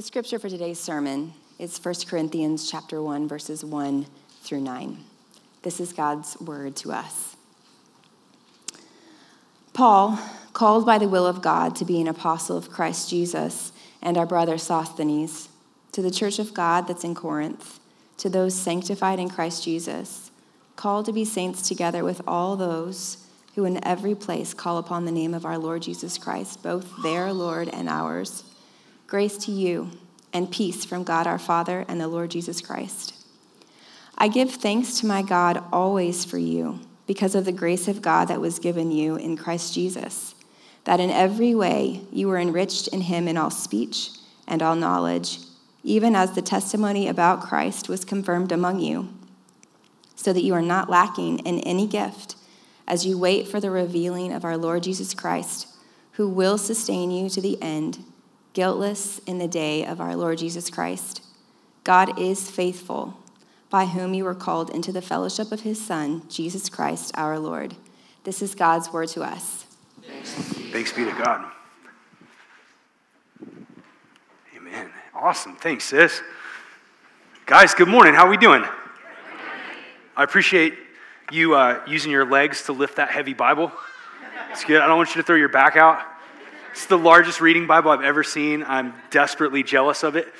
The scripture for today's sermon is 1 Corinthians chapter 1 verses 1 through 9. This is God's word to us. Paul, called by the will of God to be an apostle of Christ Jesus, and our brother Sosthenes, to the church of God that's in Corinth, to those sanctified in Christ Jesus, called to be saints together with all those who in every place call upon the name of our Lord Jesus Christ, both their Lord and ours. Grace to you and peace from God our Father and the Lord Jesus Christ. I give thanks to my God always for you because of the grace of God that was given you in Christ Jesus, that in every way you were enriched in him in all speech and all knowledge, even as the testimony about Christ was confirmed among you, so that you are not lacking in any gift as you wait for the revealing of our Lord Jesus Christ, who will sustain you to the end guiltless in the day of our Lord Jesus Christ. God is faithful, by whom you were called into the fellowship of his Son, Jesus Christ our Lord. This is God's word to us. Thanks be to God. Amen. Awesome. Thanks, sis. Guys, good morning. How are we doing? I appreciate you uh, using your legs to lift that heavy Bible. It's good. I don't want you to throw your back out. It's the largest reading Bible I've ever seen. I'm desperately jealous of it.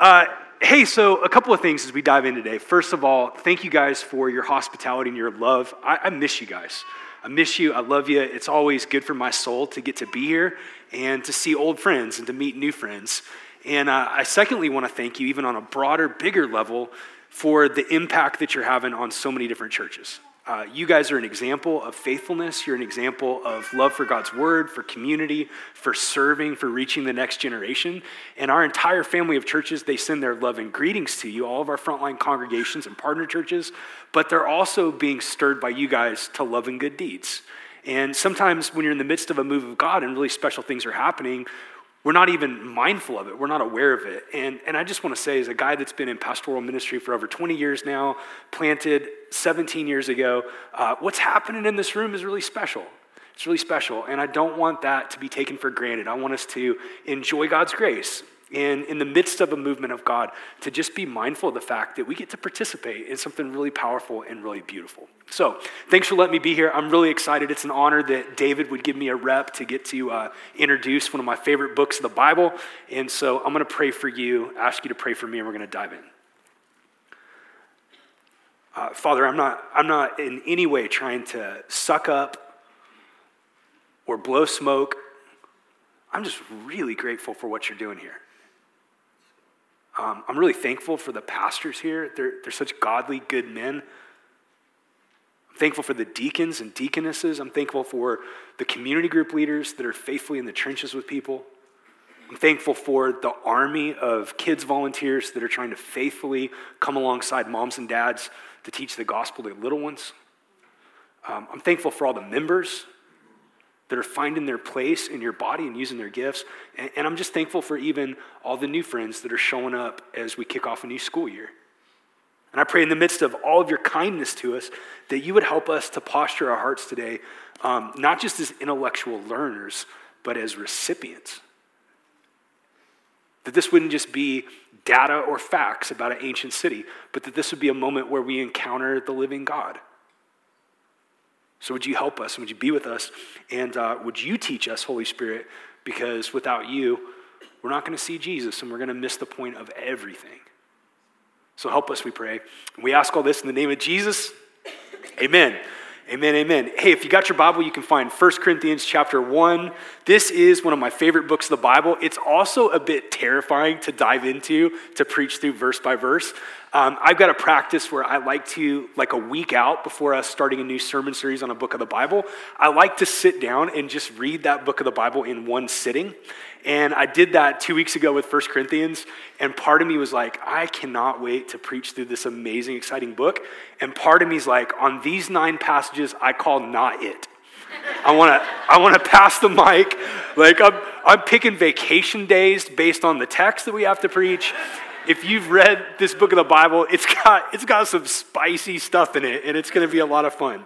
Uh, hey, so a couple of things as we dive in today. First of all, thank you guys for your hospitality and your love. I, I miss you guys. I miss you. I love you. It's always good for my soul to get to be here and to see old friends and to meet new friends. And uh, I secondly want to thank you, even on a broader, bigger level, for the impact that you're having on so many different churches. Uh, you guys are an example of faithfulness. You're an example of love for God's word, for community, for serving, for reaching the next generation. And our entire family of churches, they send their love and greetings to you, all of our frontline congregations and partner churches, but they're also being stirred by you guys to love and good deeds. And sometimes when you're in the midst of a move of God and really special things are happening, we're not even mindful of it. We're not aware of it. And, and I just want to say, as a guy that's been in pastoral ministry for over 20 years now, planted 17 years ago, uh, what's happening in this room is really special. It's really special. And I don't want that to be taken for granted. I want us to enjoy God's grace and in the midst of a movement of God, to just be mindful of the fact that we get to participate in something really powerful and really beautiful. So, thanks for letting me be here. I'm really excited. It's an honor that David would give me a rep to get to uh, introduce one of my favorite books of the Bible. And so, I'm going to pray for you, ask you to pray for me, and we're going to dive in. Uh, Father, I'm not, I'm not in any way trying to suck up or blow smoke. I'm just really grateful for what you're doing here. Um, I'm really thankful for the pastors here. They're, they're such godly, good men. I'm thankful for the deacons and deaconesses. I'm thankful for the community group leaders that are faithfully in the trenches with people. I'm thankful for the army of kids volunteers that are trying to faithfully come alongside moms and dads to teach the gospel to little ones. Um, I'm thankful for all the members that are finding their place in your body and using their gifts. And, and, I'm just thankful for even all the new friends that are showing up as we kick off a new school year. And I pray in the midst of all of your kindness to us that you would help us to posture our hearts today, um, not just as intellectual learners, but as recipients. That this wouldn't just be data or facts about an ancient city, but that this would be a moment where we encounter the living God. So, would you help us? Would you be with us? And uh, would you teach us, Holy Spirit? Because without you, we're not going to see Jesus and we're going to miss the point of everything. So, help us, we pray. We ask all this in the name of Jesus. Amen. Amen, amen. Hey, if you got your Bible, you can find 1 Corinthians chapter 1. This is one of my favorite books of the Bible. It's also a bit terrifying to dive into, to preach through verse by verse. Um, I've got a practice where I like to, like a week out before us starting a new sermon series on a book of the Bible, I like to sit down and just read that book of the Bible in one sitting. And I did that two weeks ago with 1 Corinthians, and part of me was like, I cannot wait to preach through this amazing, exciting book. And part of me is like, on these nine passages, I call not it. I want to I want to pass the mic. Like I'm I'm picking vacation days based on the text that we have to preach. If you've read this book of the Bible, it's got it's got some spicy stuff in it, and it's going to be a lot of fun.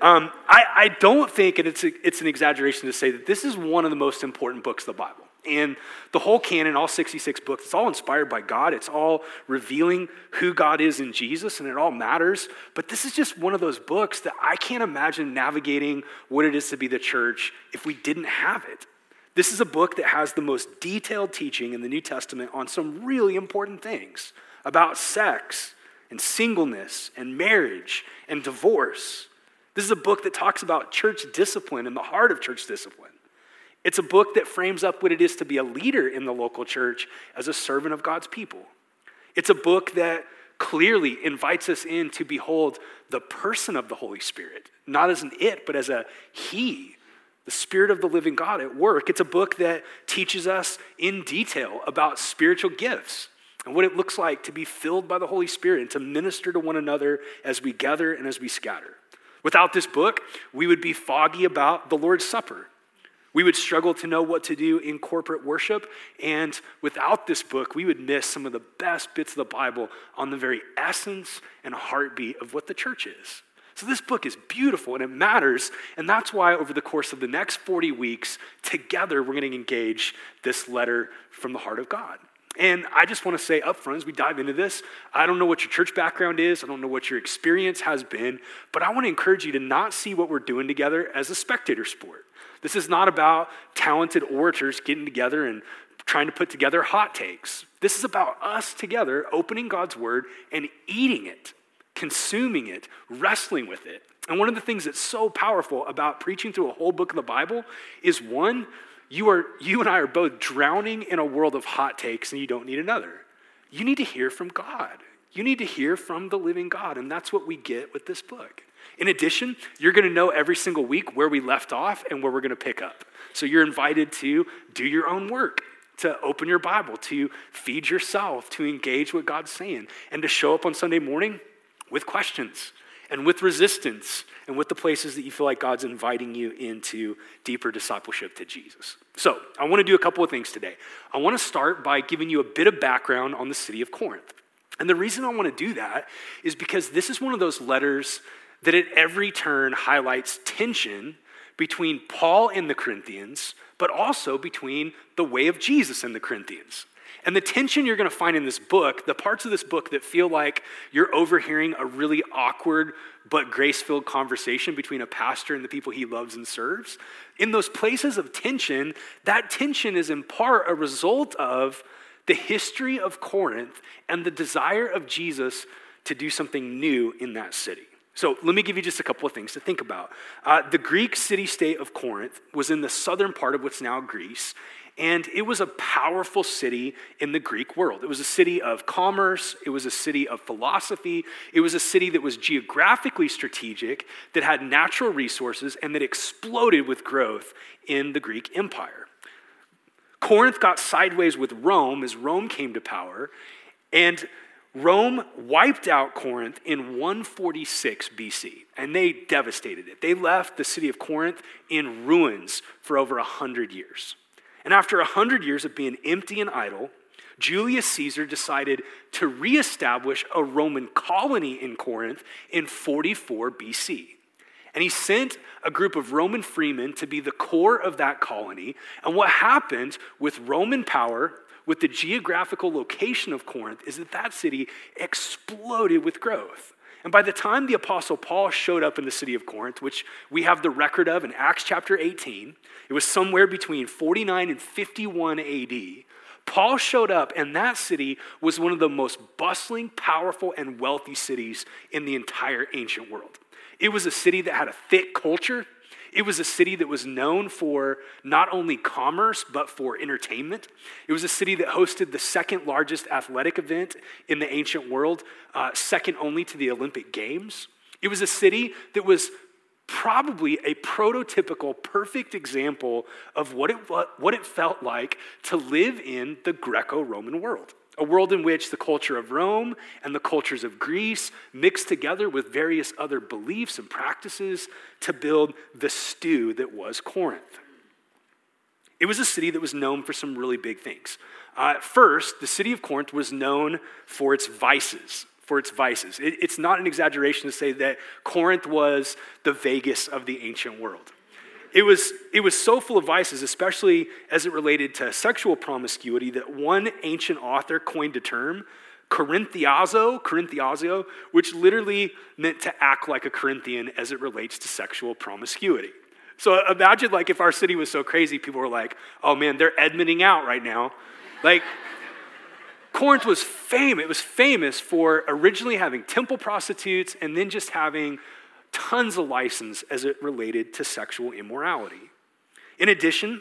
Um, I, I don't think, and it's, a, it's an exaggeration to say that this is one of the most important books of the Bible. And the whole canon, all 66 books, it's all inspired by God. It's all revealing who God is in Jesus, and it all matters. But this is just one of those books that I can't imagine navigating what it is to be the church if we didn't have it. This is a book that has the most detailed teaching in the New Testament on some really important things about sex and singleness and marriage and divorce. This is a book that talks about church discipline and the heart of church discipline. It's a book that frames up what it is to be a leader in the local church as a servant of God's people. It's a book that clearly invites us in to behold the person of the Holy Spirit, not as an it, but as a he, the Spirit of the living God at work. It's a book that teaches us in detail about spiritual gifts and what it looks like to be filled by the Holy Spirit and to minister to one another as we gather and as we scatter. Without this book, we would be foggy about the Lord's Supper we would struggle to know what to do in corporate worship. And without this book, we would miss some of the best bits of the Bible on the very essence and heartbeat of what the church is. So, this book is beautiful and it matters. And that's why, over the course of the next 40 weeks, together, we're going to engage this letter from the heart of God. And I just want to say up front as we dive into this, I don't know what your church background is, I don't know what your experience has been, but I want to encourage you to not see what we're doing together as a spectator sport. This is not about talented orators getting together and trying to put together hot takes. This is about us together opening God's word and eating it, consuming it, wrestling with it. And one of the things that's so powerful about preaching through a whole book of the Bible is one, you, are, you and I are both drowning in a world of hot takes and you don't need another. You need to hear from God. You need to hear from the living God. And that's what we get with this book. In addition, you're going to know every single week where we left off and where we're going to pick up. So you're invited to do your own work, to open your Bible, to feed yourself, to engage what God's saying, and to show up on Sunday morning with questions and with resistance and with the places that you feel like God's inviting you into deeper discipleship to Jesus. So, I want to do a couple of things today. I want to start by giving you a bit of background on the city of Corinth. And the reason I want to do that is because this is one of those letters that at every turn highlights tension between Paul and the Corinthians, but also between the way of Jesus and the Corinthians. And the tension you're going to find in this book, the parts of this book that feel like you're overhearing a really awkward but grace filled conversation between a pastor and the people he loves and serves, in those places of tension, that tension is in part a result of the history of Corinth and the desire of Jesus to do something new in that city. So let me give you just a couple of things to think about. Uh, the Greek city state of Corinth was in the southern part of what's now Greece, and it was a powerful city in the Greek world. It was a city of commerce, it was a city of philosophy, it was a city that was geographically strategic, that had natural resources, and that exploded with growth in the Greek Empire. Corinth got sideways with Rome as Rome came to power, and Rome wiped out Corinth in 146 BC, and they devastated it. They left the city of Corinth in ruins for over 100 years. And after 100 years of being empty and idle, Julius Caesar decided to reestablish a Roman colony in Corinth in 44 BC. And he sent a group of Roman freemen to be the core of that colony. And what happened with Roman power with the geographical location of Corinth is that that city exploded with growth. And by the time the Apostle Paul showed up in the city of Corinth, which we have the record of in Acts chapter 18, it was somewhere between 49 and 51 AD. Paul showed up, and that city was one of the most bustling, powerful, and wealthy cities in the entire ancient world. It was a city that had a thick culture. It was a city that was known for not only commerce, but for entertainment. It was a city that hosted the second largest athletic event in the ancient world, uh, second only to the Olympic Games. It was a city that was probably a prototypical, perfect example of what it, what it felt like to live in the Greco Roman world a world in which the culture of Rome and the cultures of Greece mixed together with various other beliefs and practices to build the stew that was Corinth. It was a city that was known for some really big things. Uh, first, the city of Corinth was known for its vices. For its vices. It, it's not an exaggeration to say that Corinth was the Vegas of the ancient world. It was, it was so full of vices, especially as it related to sexual promiscuity, that one ancient author coined a term, Corinthiazo, Corinthiazo, which literally meant to act like a Corinthian as it relates to sexual promiscuity. So imagine like if our city was so crazy, people were like, oh man, they're Edmonding out right now. Like, Corinth was famous. It was famous for originally having temple prostitutes and then just having tons of license as it related to sexual immorality. In addition,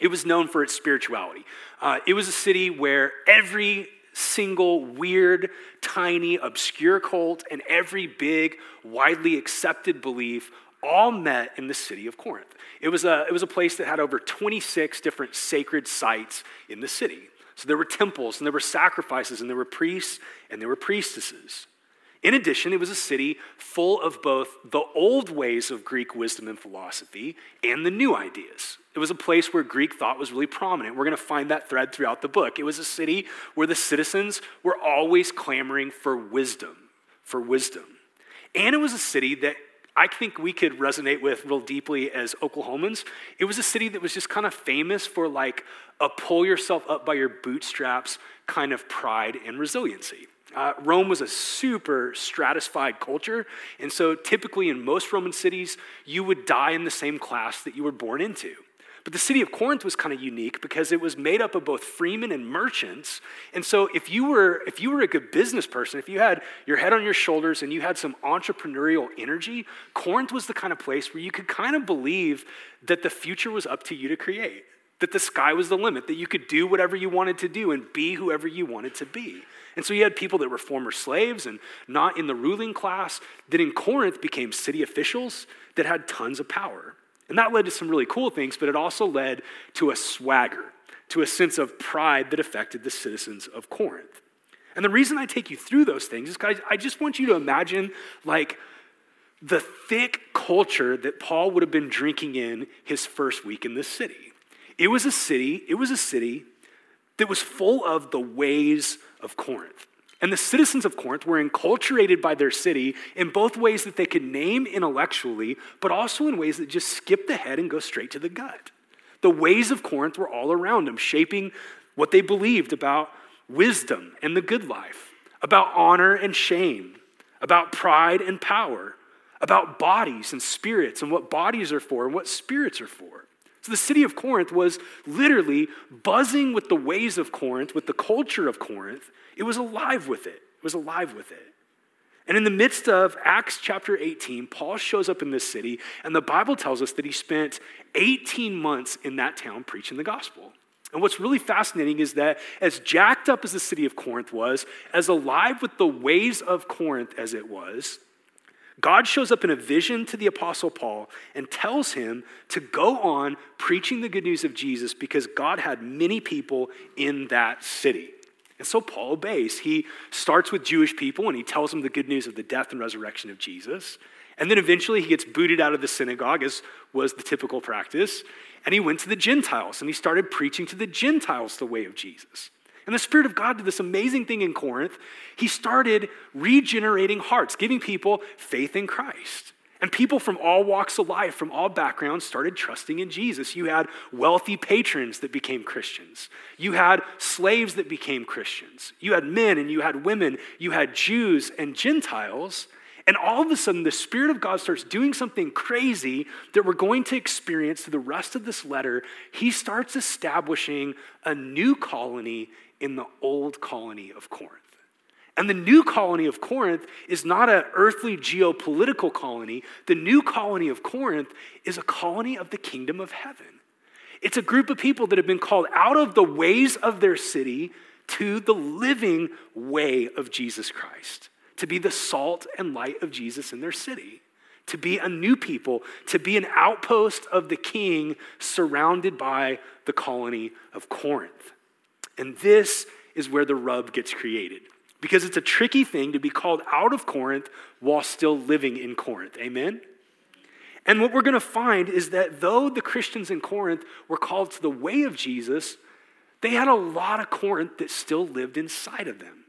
it was known for its spirituality. Uh, it was a city where every single weird, tiny, obscure cult and every big, widely accepted belief all met in the city of Corinth. It was a, it was a place that had over 26 different sacred sites in the city. So there were temples and there were sacrifices and there were priests and there were priestesses. In addition, it was a city full of both the old ways of Greek wisdom and philosophy and the new ideas. It was a place where Greek thought was really prominent. We're going to find that thread throughout the book. It was a city where the citizens were always clamoring for wisdom, for wisdom. And it was a city that I think we could resonate with real deeply as Oklahomans. It was a city that was just kind of famous for like a pull yourself up by your bootstraps kind of pride and resiliency. Uh, Rome was a super stratified culture, and so typically in most Roman cities, you would die in the same class that you were born into. But the city of Corinth was kind of unique because it was made up of both freemen and merchants. And so if you were if you were a good business person, if you had your head on your shoulders and you had some entrepreneurial energy, Corinth was the kind of place where you could kind of believe that the future was up to you to create. That the sky was the limit, that you could do whatever you wanted to do and be whoever you wanted to be. And so you had people that were former slaves and not in the ruling class that in Corinth became city officials that had tons of power. And that led to some really cool things, but it also led to a swagger, to a sense of pride that affected the citizens of Corinth. And the reason I take you through those things is because I just want you to imagine like the thick culture that Paul would have been drinking in his first week in this city. It was a city, it was a city that was full of the ways of Corinth. And the citizens of Corinth were enculturated by their city in both ways that they could name intellectually, but also in ways that just skip the head and go straight to the gut. The ways of Corinth were all around them, shaping what they believed about wisdom and the good life, about honor and shame, about pride and power, about bodies and spirits and what bodies are for and what spirits are for. So the city of Corinth was literally buzzing with the ways of Corinth, with the culture of Corinth. It was alive with it. It was alive with it. And in the midst of Acts chapter 18, Paul shows up in this city, and the Bible tells us that he spent 18 months in that town preaching the gospel. And what's really fascinating is that as jacked up as the city of Corinth was, as alive with the ways of Corinth as it was, God shows up in a vision to the Apostle Paul and tells him to go on preaching the good news of Jesus because God had many people in that city. And so Paul obeys. He starts with Jewish people and he tells them the good news of the death and resurrection of Jesus. And then eventually he gets booted out of the synagogue, as was the typical practice. And he went to the Gentiles and he started preaching to the Gentiles the way of Jesus. And the Spirit of God did this amazing thing in Corinth. He started regenerating hearts, giving people faith in Christ. And people from all walks of life, from all backgrounds, started trusting in Jesus. You had wealthy patrons that became Christians. You had slaves that became Christians. You had men and you had women. You had Jews and Gentiles. And all of a sudden, the Spirit of God starts doing something crazy that we're going to experience through the rest of this letter. He starts establishing a new colony in the old colony of Corinth. And the new colony of Corinth is not an earthly geopolitical colony. The new colony of Corinth is a colony of the kingdom of heaven. It's a group of people that have been called out of the ways of their city to the living way of Jesus Christ, to be the salt and light of Jesus in their city, to be a new people, to be an outpost of the king surrounded by the colony of Corinth. And this is where the rub gets created. Because it's a tricky thing to be called out of Corinth while still living in Corinth. Amen? And what we're going to find is that though the Christians in Corinth were called to the way of Jesus, they had a lot of Corinth that still lived inside of them.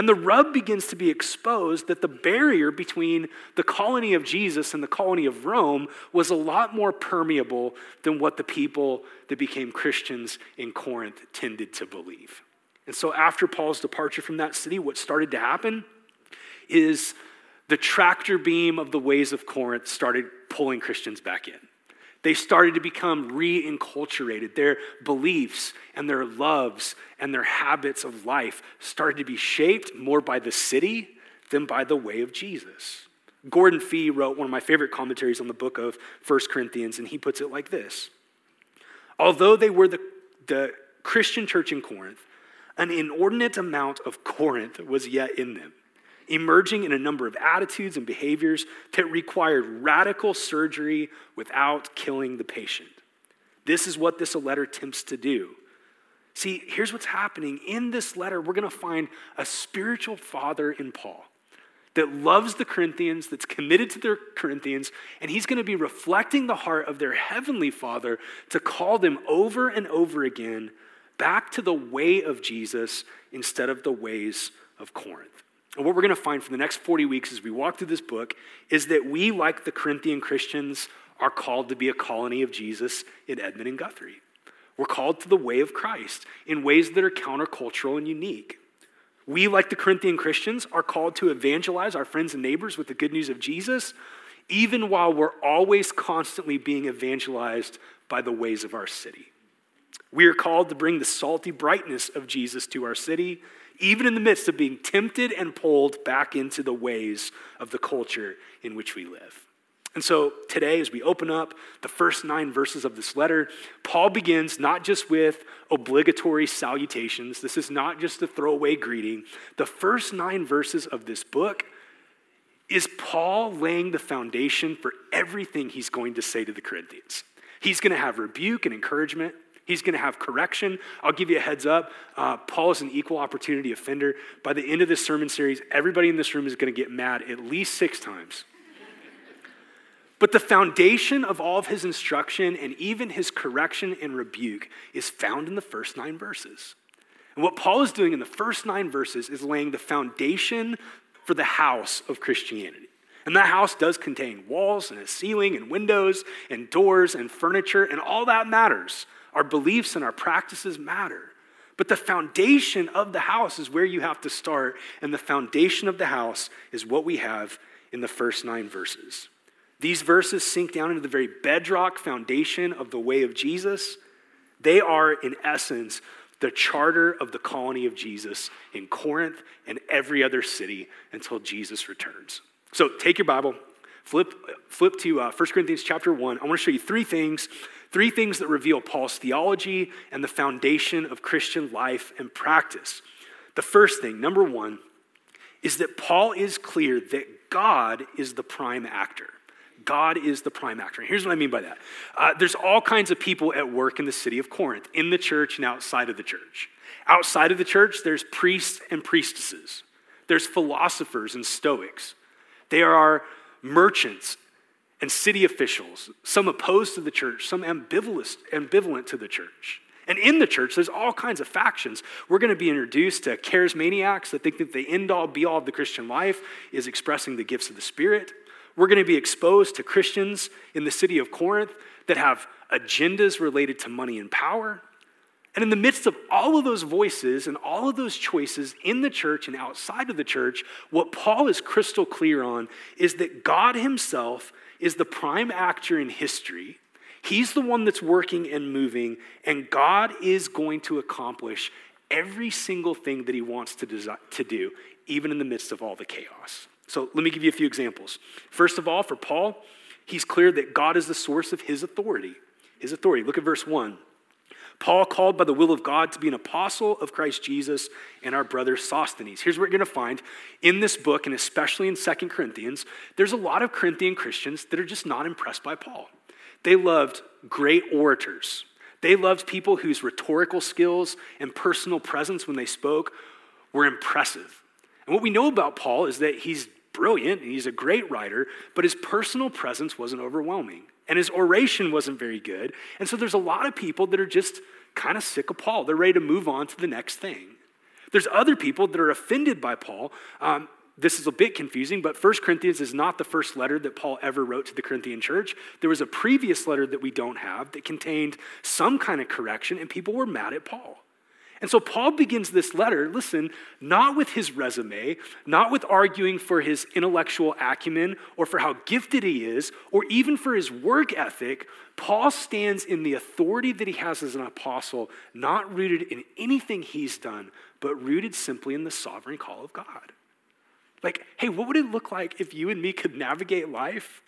And the rub begins to be exposed that the barrier between the colony of Jesus and the colony of Rome was a lot more permeable than what the people that became Christians in Corinth tended to believe. And so, after Paul's departure from that city, what started to happen is the tractor beam of the ways of Corinth started pulling Christians back in. They started to become reinculturated. Their beliefs and their loves and their habits of life started to be shaped more by the city than by the way of Jesus. Gordon Fee wrote one of my favorite commentaries on the book of 1 Corinthians, and he puts it like this Although they were the, the Christian church in Corinth, an inordinate amount of Corinth was yet in them emerging in a number of attitudes and behaviors that required radical surgery without killing the patient. This is what this letter attempts to do. See, here's what's happening. In this letter, we're going to find a spiritual father in Paul that loves the Corinthians, that's committed to the Corinthians, and he's going to be reflecting the heart of their heavenly father to call them over and over again back to the way of Jesus instead of the ways of Corinth. And what we're going to find for the next 40 weeks as we walk through this book is that we, like the Corinthian Christians, are called to be a colony of Jesus in Edmond and Guthrie. We're called to the way of Christ in ways that are countercultural and unique. We, like the Corinthian Christians, are called to evangelize our friends and neighbors with the good news of Jesus, even while we're always constantly being evangelized by the ways of our city. We are called to bring the salty brightness of Jesus to our city even in the midst of being tempted and pulled back into the ways of the culture in which we live. And so today, as we open up the first nine verses of this letter, Paul begins not just with obligatory salutations. This is not just a throwaway greeting. The first nine verses of this book is Paul laying the foundation for everything he's going to say to the Corinthians. He's going to have rebuke and encouragement. He's going to have correction. I'll give you a heads up. Uh, Paul is an equal opportunity offender. By the end of this sermon series, everybody in this room is going to get mad at least six times. But the foundation of all of his instruction and even his correction and rebuke is found in the first nine verses. And what Paul is doing in the first nine verses is laying the foundation for the house of Christianity. And that house does contain walls and a ceiling and windows and doors and furniture, and all that matters. Our beliefs and our practices matter. But the foundation of the house is where you have to start, and the foundation of the house is what we have in the first nine verses. These verses sink down into the very bedrock foundation of the way of Jesus. They are, in essence, the charter of the colony of Jesus in Corinth and every other city until Jesus returns. So take your Bible, flip, flip to uh, 1 Corinthians chapter 1. I want to show you three things Three things that reveal Paul's theology and the foundation of Christian life and practice. The first thing, number one, is that Paul is clear that God is the prime actor. God is the prime actor. And here's what I mean by that uh, there's all kinds of people at work in the city of Corinth, in the church and outside of the church. Outside of the church, there's priests and priestesses, there's philosophers and stoics. There are merchants and city officials, some opposed to the church, some ambivalent, ambivalent to the church. And in the church, there's all kinds of factions. We're going to be introduced to charismaniacs that think that the end all be all of the Christian life is expressing the gifts of the Spirit. We're going to be exposed to Christians in the city of Corinth that have agendas related to money and power. And in the midst of all of those voices and all of those choices in the church and outside of the church, what Paul is crystal clear on is that God Himself is the prime actor in history. He's the one that's working and moving, and God is going to accomplish every single thing that He wants to, to do, even in the midst of all the chaos. So let me give you a few examples. First of all, for Paul, he's clear that God is the source of his authority. His authority. Look at verse 1. Paul called by the will of God to be an apostle of Christ Jesus and our brother Sosthenes. Here's what you're going to find in this book, and especially in Second Corinthians, there's a lot of Corinthian Christians that are just not impressed by Paul. They loved great orators. They loved people whose rhetorical skills and personal presence when they spoke were impressive. And what we know about Paul is that he's brilliant, and he's a great writer, but his personal presence wasn't overwhelming and his oration wasn't very good. And so there's a lot of people that are just kind of sick of Paul. They're ready to move on to the next thing. There's other people that are offended by Paul. Um, this is a bit confusing, but 1 Corinthians is not the first letter that Paul ever wrote to the Corinthian church. There was a previous letter that we don't have that contained some kind of correction, and people were mad at Paul. And so Paul begins this letter, listen, not with his resume, not with arguing for his intellectual acumen or for how gifted he is, or even for his work ethic. Paul stands in the authority that he has as an apostle, not rooted in anything he's done, but rooted simply in the sovereign call of God. Like, hey, what would it look like if you and me could navigate life?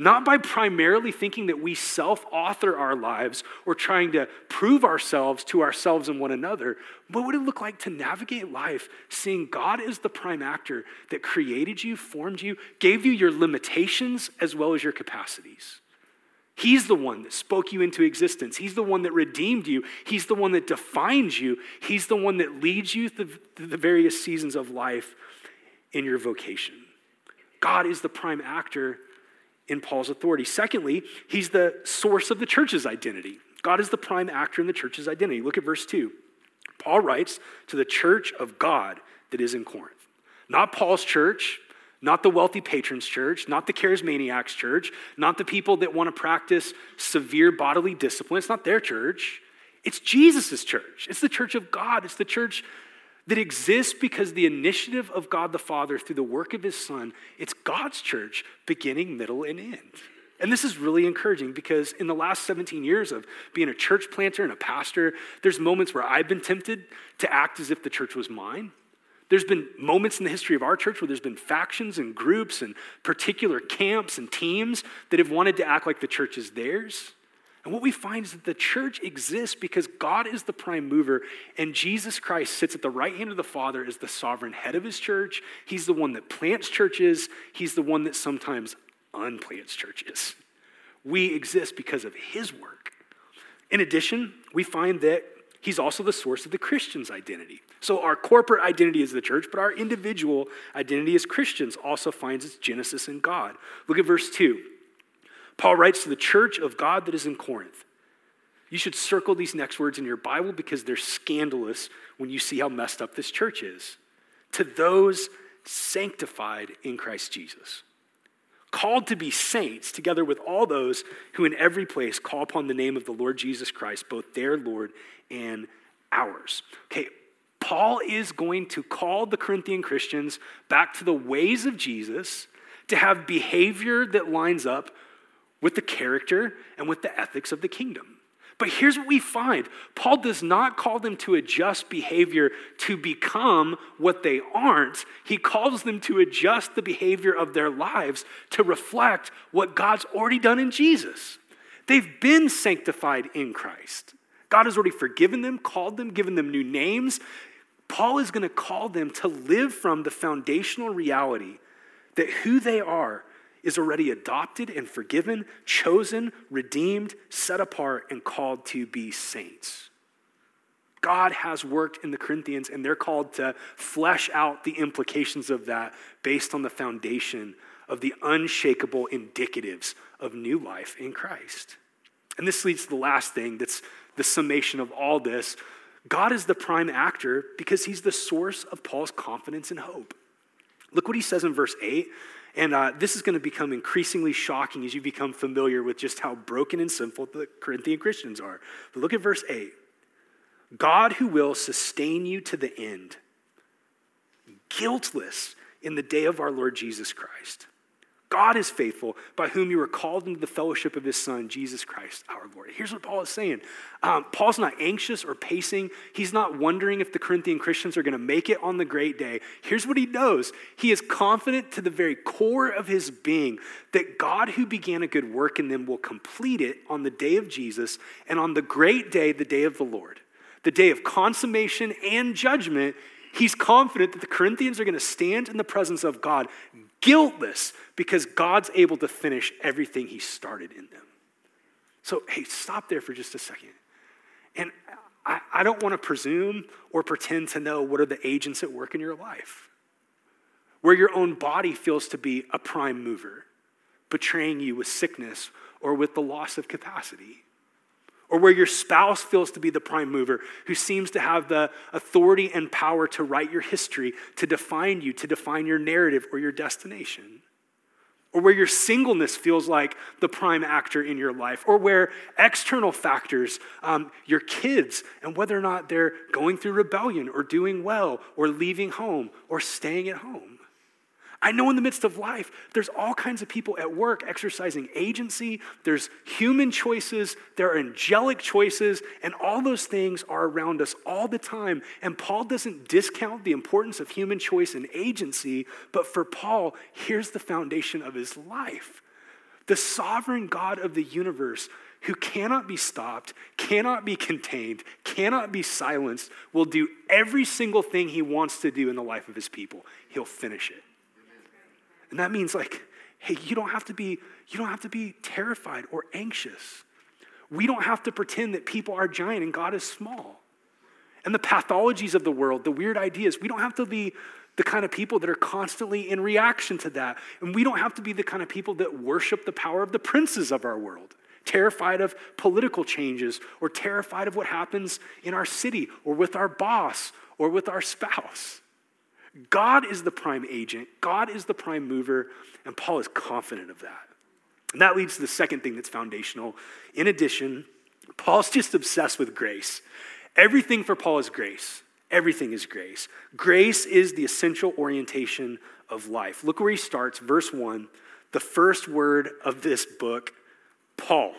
Not by primarily thinking that we self author our lives or trying to prove ourselves to ourselves and one another. What would it look like to navigate life seeing God as the prime actor that created you, formed you, gave you your limitations as well as your capacities? He's the one that spoke you into existence. He's the one that redeemed you. He's the one that defines you. He's the one that leads you through the various seasons of life in your vocation. God is the prime actor in Paul's authority. Secondly, he's the source of the church's identity. God is the prime actor in the church's identity. Look at verse 2. Paul writes to the church of God that is in Corinth. Not Paul's church, not the wealthy patrons church, not the charismaniacs church, not the people that want to practice severe bodily discipline. It's not their church. It's Jesus' church. It's the church of God. It's the church that exists because the initiative of God the Father through the work of his Son, it's God's church, beginning, middle, and end. And this is really encouraging because in the last 17 years of being a church planter and a pastor, there's moments where I've been tempted to act as if the church was mine. There's been moments in the history of our church where there's been factions and groups and particular camps and teams that have wanted to act like the church is theirs. And what we find is that the church exists because God is the prime mover, and Jesus Christ sits at the right hand of the Father as the sovereign head of his church. He's the one that plants churches, he's the one that sometimes unplants churches. We exist because of his work. In addition, we find that he's also the source of the Christian's identity. So our corporate identity is the church, but our individual identity as Christians also finds its genesis in God. Look at verse 2. Paul writes to the church of God that is in Corinth. You should circle these next words in your Bible because they're scandalous when you see how messed up this church is. To those sanctified in Christ Jesus, called to be saints, together with all those who in every place call upon the name of the Lord Jesus Christ, both their Lord and ours. Okay, Paul is going to call the Corinthian Christians back to the ways of Jesus, to have behavior that lines up with the character and with the ethics of the kingdom. But here's what we find Paul does not call them to adjust behavior to become what they aren't. He calls them to adjust the behavior of their lives to reflect what God's already done in Jesus. They've been sanctified in Christ. God has already forgiven them, called them, given them new names. Paul is going to call them to live from the foundational reality that who they are is already adopted and forgiven, chosen, redeemed, set apart, and called to be saints. God has worked in the Corinthians, and they're called to flesh out the implications of that based on the foundation of the unshakable indicatives of new life in Christ. And this leads to the last thing that's the summation of all this. God is the prime actor because he's the source of Paul's confidence and hope. Look what he says in verse 8. And uh, this is going to become increasingly shocking as you become familiar with just how broken and sinful the Corinthian Christians are. But look at verse 8 God who will sustain you to the end, guiltless in the day of our Lord Jesus Christ. God is faithful, by whom you were called into the fellowship of his Son, Jesus Christ our Lord. Here's what Paul is saying um, Paul's not anxious or pacing. He's not wondering if the Corinthian Christians are going to make it on the great day. Here's what he knows He is confident to the very core of his being that God, who began a good work in them, will complete it on the day of Jesus and on the great day, the day of the Lord, the day of consummation and judgment. He's confident that the Corinthians are going to stand in the presence of God guiltless because God's able to finish everything He started in them. So, hey, stop there for just a second. And I, I don't want to presume or pretend to know what are the agents at work in your life, where your own body feels to be a prime mover, betraying you with sickness or with the loss of capacity. Or where your spouse feels to be the prime mover, who seems to have the authority and power to write your history, to define you, to define your narrative or your destination. Or where your singleness feels like the prime actor in your life, or where external factors, um, your kids, and whether or not they're going through rebellion or doing well, or leaving home, or staying at home. I know in the midst of life, there's all kinds of people at work exercising agency. There's human choices, there are angelic choices, and all those things are around us all the time. And Paul doesn't discount the importance of human choice and agency, but for Paul, here's the foundation of his life the sovereign God of the universe. Who cannot be stopped, cannot be contained, cannot be silenced, will do every single thing he wants to do in the life of his people. He'll finish it. And that means like, hey, you don't have to be, you don't have to be terrified or anxious. We don't have to pretend that people are giant and God is small. And the pathologies of the world, the weird ideas, we don't have to be the kind of people that are constantly in reaction to that. And we don't have to be the kind of people that worship the power of the princes of our world, terrified of political changes or terrified of what happens in our city or with our boss or with our spouse. God is the prime agent, God is the prime mover, and Paul is confident of that. And that leads to the second thing that's foundational. In addition, Paul's just obsessed with grace. Everything for Paul is grace. Everything is grace. Grace is the essential orientation of life. Look where he starts, verse 1, the first word of this book Paul.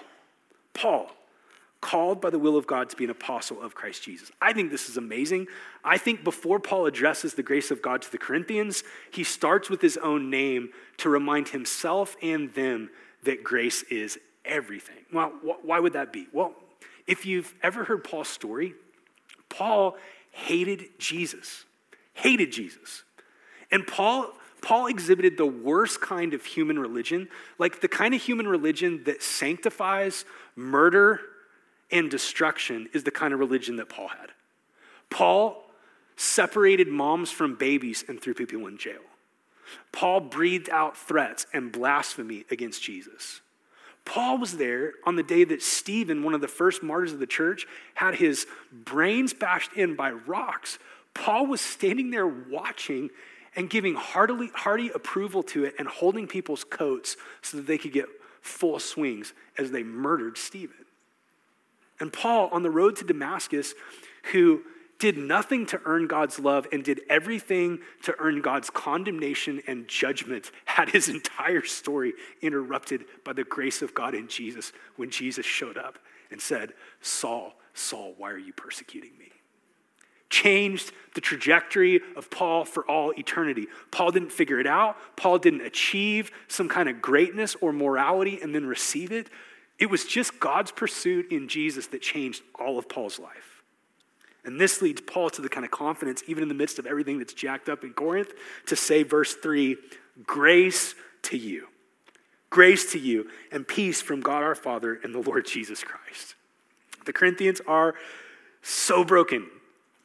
Paul called by the will of God to be an apostle of Christ Jesus. I think this is amazing. I think before Paul addresses the grace of God to the Corinthians, he starts with his own name to remind himself and them that grace is everything. Well, why would that be? Well, if you've ever heard Paul's story, Paul hated Jesus, hated Jesus. And Paul Paul exhibited the worst kind of human religion, like the kind of human religion that sanctifies murder and destruction is the kind of religion that Paul had. Paul separated moms from babies and threw people in jail. Paul breathed out threats and blasphemy against Jesus. Paul was there on the day that Stephen, one of the first martyrs of the church, had his brains bashed in by rocks. Paul was standing there watching and giving heartily, hearty approval to it and holding people's coats so that they could get full swings as they murdered Stephen. And Paul, on the road to Damascus, who did nothing to earn God's love and did everything to earn God's condemnation and judgment, had his entire story interrupted by the grace of God in Jesus when Jesus showed up and said, Saul, Saul, why are you persecuting me? Changed the trajectory of Paul for all eternity. Paul didn't figure it out. Paul didn't achieve some kind of greatness or morality and then receive it. It was just God's pursuit in Jesus that changed all of Paul's life. And this leads Paul to the kind of confidence, even in the midst of everything that's jacked up in Corinth, to say, verse 3 grace to you. Grace to you and peace from God our Father and the Lord Jesus Christ. The Corinthians are so broken,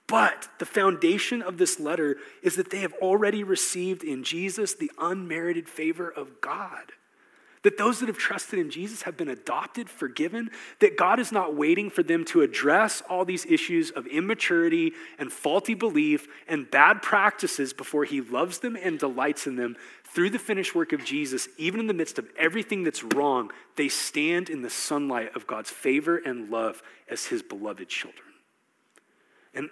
but the foundation of this letter is that they have already received in Jesus the unmerited favor of God that those that have trusted in Jesus have been adopted, forgiven, that God is not waiting for them to address all these issues of immaturity and faulty belief and bad practices before He loves them and delights in them. Through the finished work of Jesus, even in the midst of everything that's wrong, they stand in the sunlight of God's favor and love as His beloved children. And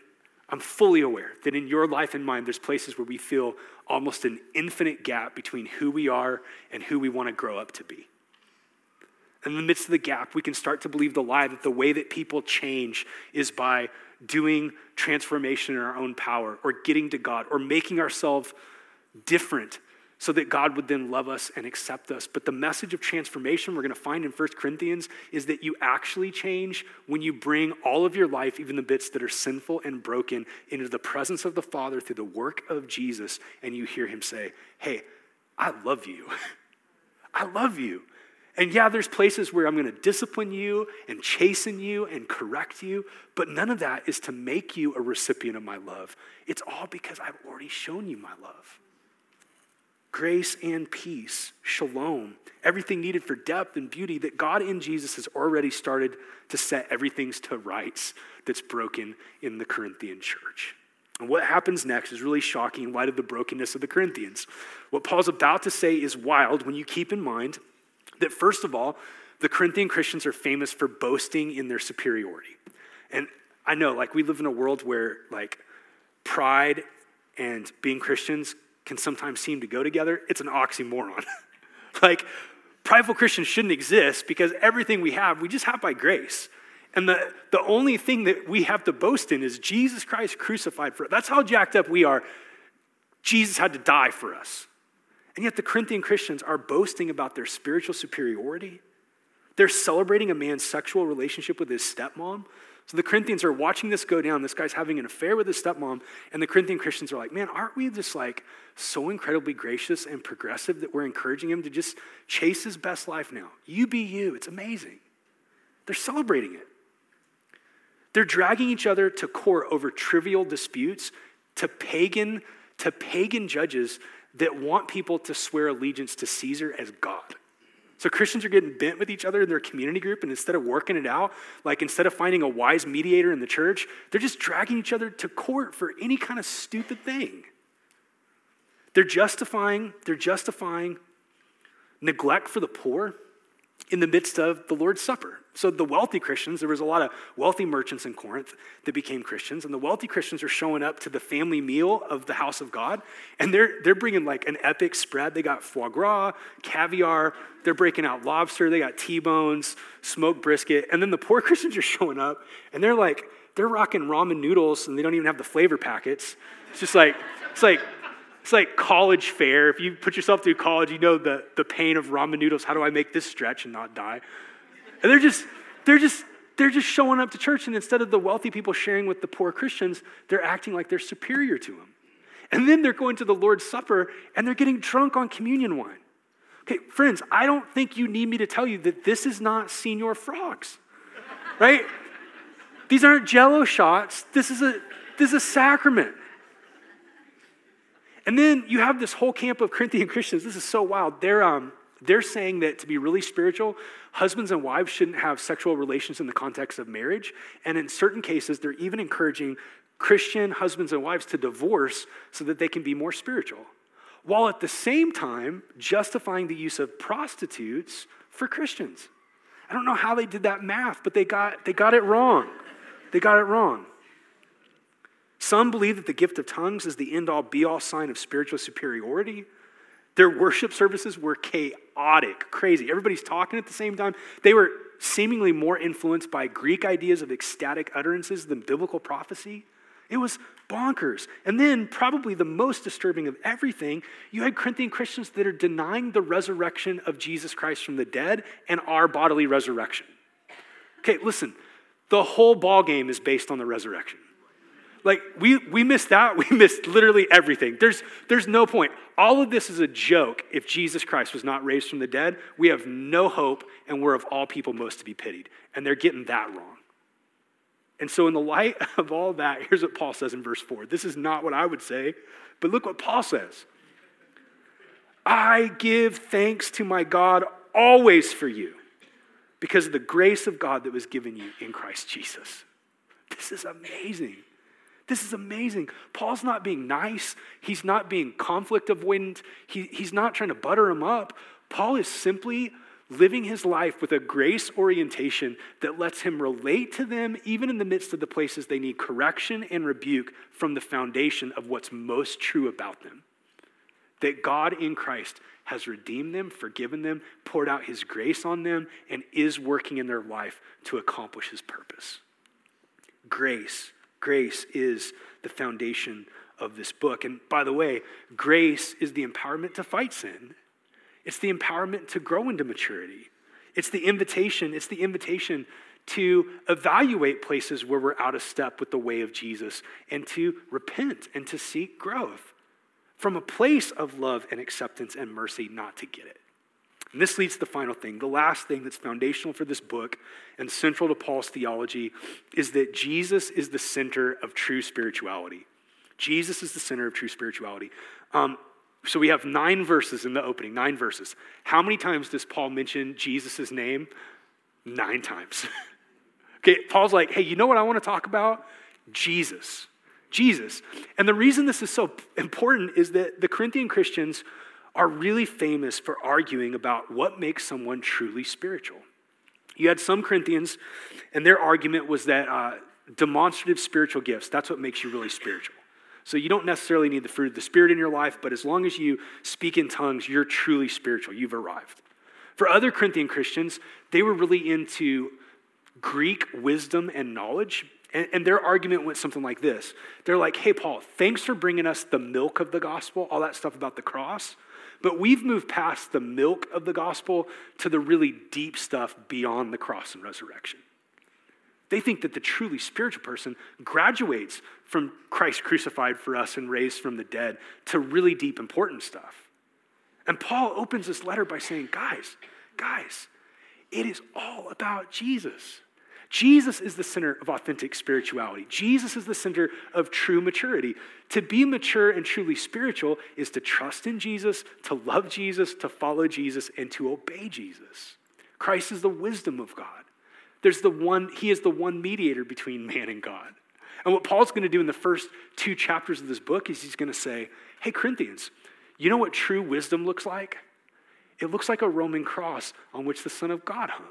I'm fully aware that in your life and mine, there's places where we feel almost an infinite gap between who we are and who we want to grow up to be. In the midst of the gap, we can start to believe the lie that the way that people change is by doing transformation in our own power or getting to God or making ourselves different so that God would then love us and accept us. But the message of transformation we're going to find in 1 Corinthians is that you actually change when you bring all of your life, even the bits that are sinful and broken, into the presence of the Father through the work of Jesus, and you hear him say, Hey, I love you. I love you. And yeah, there's places where I'm going to discipline you and chasten you and correct you, but none of that is to make you a recipient of my love. It's all because I've already shown you my love. Grace and peace, shalom, everything needed for depth and beauty that God in Jesus has already started to set everything to rights that's broken in the Corinthian church. And what happens next is really shocking in light of the brokenness of the Corinthians. What Paul's about to say is wild when you keep in mind that, first of all, the Corinthian Christians are famous for boasting in their superiority. And I know, like, we live in a world where, like, pride and being Christians can sometimes seem to go together. It's an oxymoron. like, prideful Christians shouldn't exist because everything we have, we just have by grace. And the, the only thing that we have to boast in is Jesus Christ crucified for us. That's how jacked up we are. Jesus had to die for us. And yet the Corinthian Christians are boasting about their spiritual superiority. They're celebrating a man's sexual relationship with his stepmom. So the Corinthians are watching this go down. This guy's having an affair with his stepmom. And the Corinthian Christians are like, man, aren't we just like so incredibly gracious and progressive that we're encouraging him to just chase his best life now? You be you. It's amazing. They're celebrating it. They're dragging each other to court over trivial disputes, to pagan, to pagan judges that want people to swear allegiance to Caesar as God. So Christians are getting bent with each other in their community group, and instead of working it out, like instead of finding a wise mediator in the church, they're just dragging each other to court for any kind of stupid thing. They're justifying, they're justifying neglect for the poor in the midst of the Lord's Supper. So, the wealthy Christians, there was a lot of wealthy merchants in Corinth that became Christians, and the wealthy Christians are showing up to the family meal of the house of God, and they're, they're bringing like an epic spread. They got foie gras, caviar, they're breaking out lobster, they got T bones, smoked brisket, and then the poor Christians are showing up, and they're like, they're rocking ramen noodles, and they don't even have the flavor packets. It's just like, it's like, it's like college fare. If you put yourself through college, you know the, the pain of ramen noodles. How do I make this stretch and not die? And they're just, they're just, they're just showing up to church, and instead of the wealthy people sharing with the poor Christians, they're acting like they're superior to them. And then they're going to the Lord's Supper and they're getting drunk on communion wine. Okay, friends, I don't think you need me to tell you that this is not Señor Frogs, right? These aren't jello shots. This is a, this is a sacrament. And then you have this whole camp of Corinthian Christians. This is so wild. They're, um, they're saying that to be really spiritual, husbands and wives shouldn't have sexual relations in the context of marriage. And in certain cases, they're even encouraging Christian husbands and wives to divorce so that they can be more spiritual, while at the same time justifying the use of prostitutes for Christians. I don't know how they did that math, but they got, they got it wrong. They got it wrong. Some believe that the gift of tongues is the end all be all sign of spiritual superiority. Their worship services were chaotic, crazy. Everybody's talking at the same time. They were seemingly more influenced by Greek ideas of ecstatic utterances than biblical prophecy. It was bonkers. And then, probably the most disturbing of everything, you had Corinthian Christians that are denying the resurrection of Jesus Christ from the dead and our bodily resurrection. Okay, listen, the whole ball game is based on the resurrection. Like we we missed that. We missed literally everything. There's there's no point. All of this is a joke if Jesus Christ was not raised from the dead. We have no hope and we're of all people most to be pitied. And they're getting that wrong. And so in the light of all that, here's what Paul says in verse 4. This is not what I would say, but look what Paul says. I give thanks to my God always for you because of the grace of God that was given you in Christ Jesus. This is amazing. This is amazing. Paul's not being nice. He's not being conflict avoidant. He, he's not trying to butter him up. Paul is simply living his life with a grace orientation that lets him relate to them even in the midst of the places they need correction and rebuke from the foundation of what's most true about them. That God in Christ has redeemed them, forgiven them, poured out his grace on them, and is working in their life to accomplish his purpose. Grace Grace is the foundation of this book. And by the way, grace is the empowerment to fight sin. It's the empowerment to grow into maturity. It's the invitation, it's the invitation to evaluate places where we're out of step with the way of Jesus and to repent and to seek growth from a place of love and acceptance and mercy, not to get it. And this leads to the final thing. The last thing that's foundational for this book and central to Paul's theology is that Jesus is the center of true spirituality. Jesus is the center of true spirituality. Um, So we have nine verses in the opening, nine verses. How many times does Paul mention Jesus' name? Nine times. okay, Paul's like, hey, you know what I want to talk about? Jesus. Jesus. And the reason this is so important is that the Corinthian Christians are really famous for arguing about what makes someone truly spiritual. You had some Corinthians, and their argument was that uh, demonstrative spiritual gifts, that's what makes you really spiritual. So you don't necessarily need the fruit of the Spirit in your life, but as long as you speak in tongues, you're truly spiritual. You've arrived. For other Corinthian Christians, they were really into Greek wisdom and knowledge. And, and, their argument went something like this They're like, hey, Paul, thanks for bringing us the milk of the gospel, all that stuff about the cross. But we've moved past the milk of the gospel to the really deep stuff beyond the cross and resurrection. They think that the truly spiritual person graduates from Christ crucified for us and raised from the dead to really deep, important stuff. And Paul opens this letter by saying, guys, guys, it is all about Jesus. Jesus is the center of authentic spirituality. Jesus is the center of true maturity. To be mature and truly spiritual is to trust in Jesus, to love Jesus, to follow Jesus, and to obey Jesus. Christ is the wisdom of God. There's the one, he is the one mediator between man and God. And what Paul's going to do in the first two chapters of this book is he's going to say, Hey, Corinthians, you know what true wisdom looks like? It looks like a Roman cross on which the Son of God hung.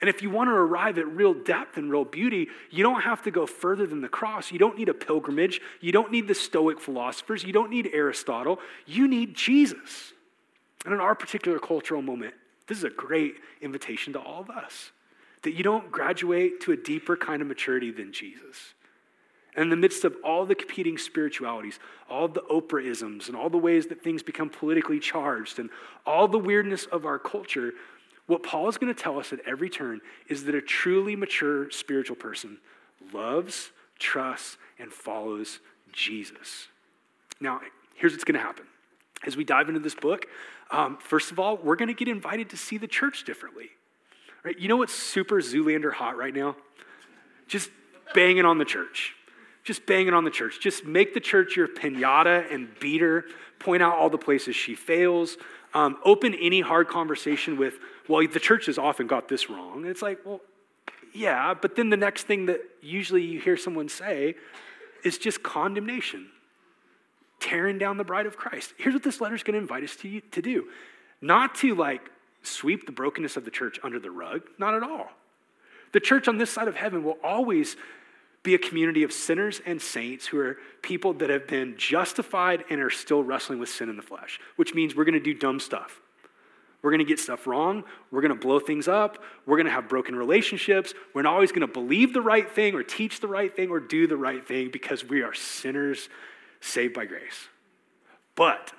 And if you want to arrive at real depth and real beauty, you don't have to go further than the cross. You don't need a pilgrimage. You don't need the Stoic philosophers. You don't need Aristotle. You need Jesus. And in our particular cultural moment, this is a great invitation to all of us that you don't graduate to a deeper kind of maturity than Jesus. And in the midst of all the competing spiritualities, all the Oprahisms, and all the ways that things become politically charged, and all the weirdness of our culture, what Paul is going to tell us at every turn is that a truly mature spiritual person loves, trusts, and follows Jesus. Now, here's what's going to happen. As we dive into this book, um, first of all, we're going to get invited to see the church differently. Right? You know what's super Zoolander hot right now? Just banging on the church. Just banging on the church. Just make the church your pinata and beat her. Point out all the places she fails. Um, open any hard conversation with, well, the church has often got this wrong. It's like, well, yeah, but then the next thing that usually you hear someone say is just condemnation, tearing down the bride of Christ. Here's what this letter is going to invite us to, to do not to like sweep the brokenness of the church under the rug, not at all. The church on this side of heaven will always be a community of sinners and saints who are people that have been justified and are still wrestling with sin in the flesh, which means we're going to do dumb stuff. We're going to get stuff wrong. We're going to blow things up. We're going to have broken relationships. We're not always going to believe the right thing or teach the right thing or do the right thing because we are sinners saved by grace. But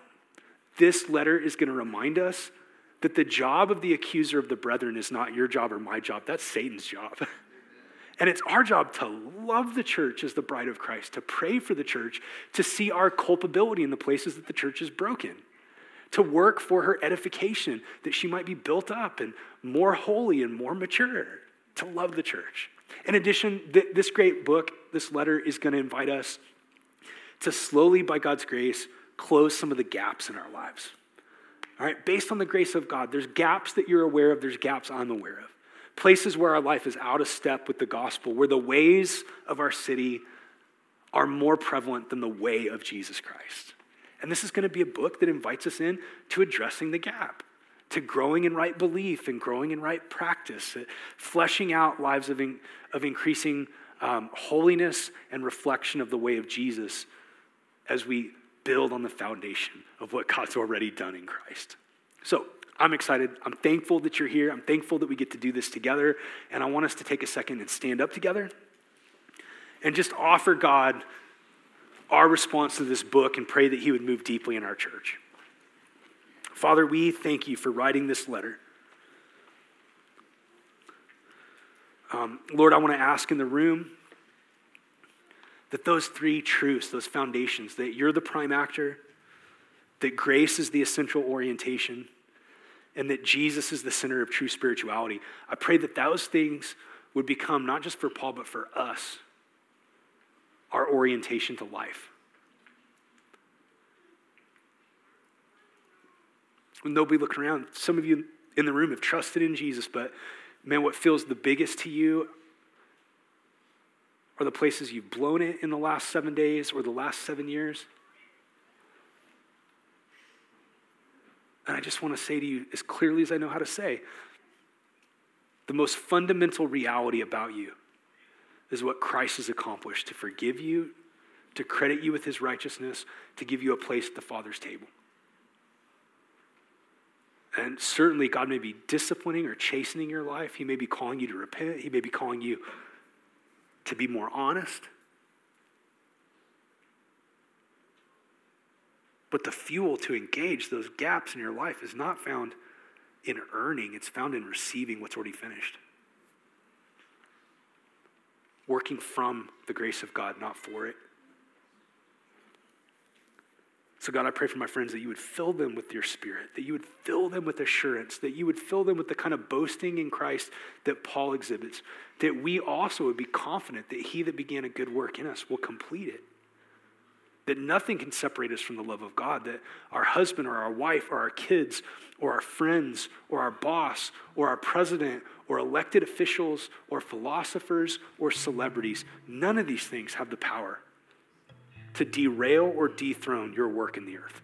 this letter is going to remind us that the job of the accuser of the brethren is not your job or my job, that's Satan's job. And it's our job to love the church as the bride of Christ, to pray for the church, to see our culpability in the places that the church is broken, to work for her edification, that she might be built up and more holy and more mature, to love the church. In addition, th- this great book, this letter, is going to invite us to slowly, by God's grace, close some of the gaps in our lives. All right, based on the grace of God, there's gaps that you're aware of, there's gaps I'm aware of places where our life is out of step with the gospel, where the ways of our city are more prevalent than the way of Jesus Christ. And this is going to be a book that invites us in to addressing the gap, to growing in right belief and growing in right practice, uh, fleshing out lives of, in, of increasing um, holiness and reflection of the way of Jesus as we build on the foundation of what God's already done in Christ. So, I'm excited. I'm thankful that you're here. I'm thankful that we get to do this together. And I want us to take a second and stand up together and just offer God our response to this book and pray that He would move deeply in our church. Father, we thank you for writing this letter. Um, Lord, I want to ask in the room that those three truths, those foundations, that you're the prime actor, that grace is the essential orientation and that Jesus is the center of true spirituality. I pray that those things would become, not just for Paul, but for us, our orientation to life. With nobody looking around, some of you in the room have trusted in Jesus, but man, what feels the biggest to you are the places you've blown it in the last seven days or the last seven years. And I just want to say to you, as clearly as I know how to say, the most fundamental reality about you is what Christ has accomplished to forgive you, to credit you with his righteousness, to give you a place at the Father's table. And certainly, God may be disciplining or chastening your life. He may be calling you to repent. He may be calling you to be more honest. But the fuel to engage those gaps in your life is not found in earning, it's found in receiving what's already finished. Working from the grace of God, not for it. So, God, I pray for my friends that you would fill them with your spirit, that you would fill them with assurance, that you would fill them with the kind of boasting in Christ that Paul exhibits, that we also would be confident that he that began a good work in us will complete it. That nothing can separate us from the love of God, that our husband or our wife or our kids or our friends or our boss or our president or elected officials or philosophers or celebrities, none of these things have the power to derail or dethrone your work in the earth.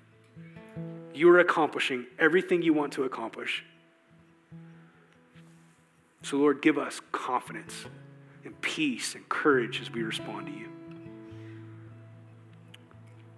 You are accomplishing everything you want to accomplish. So, Lord, give us confidence and peace and courage as we respond to you.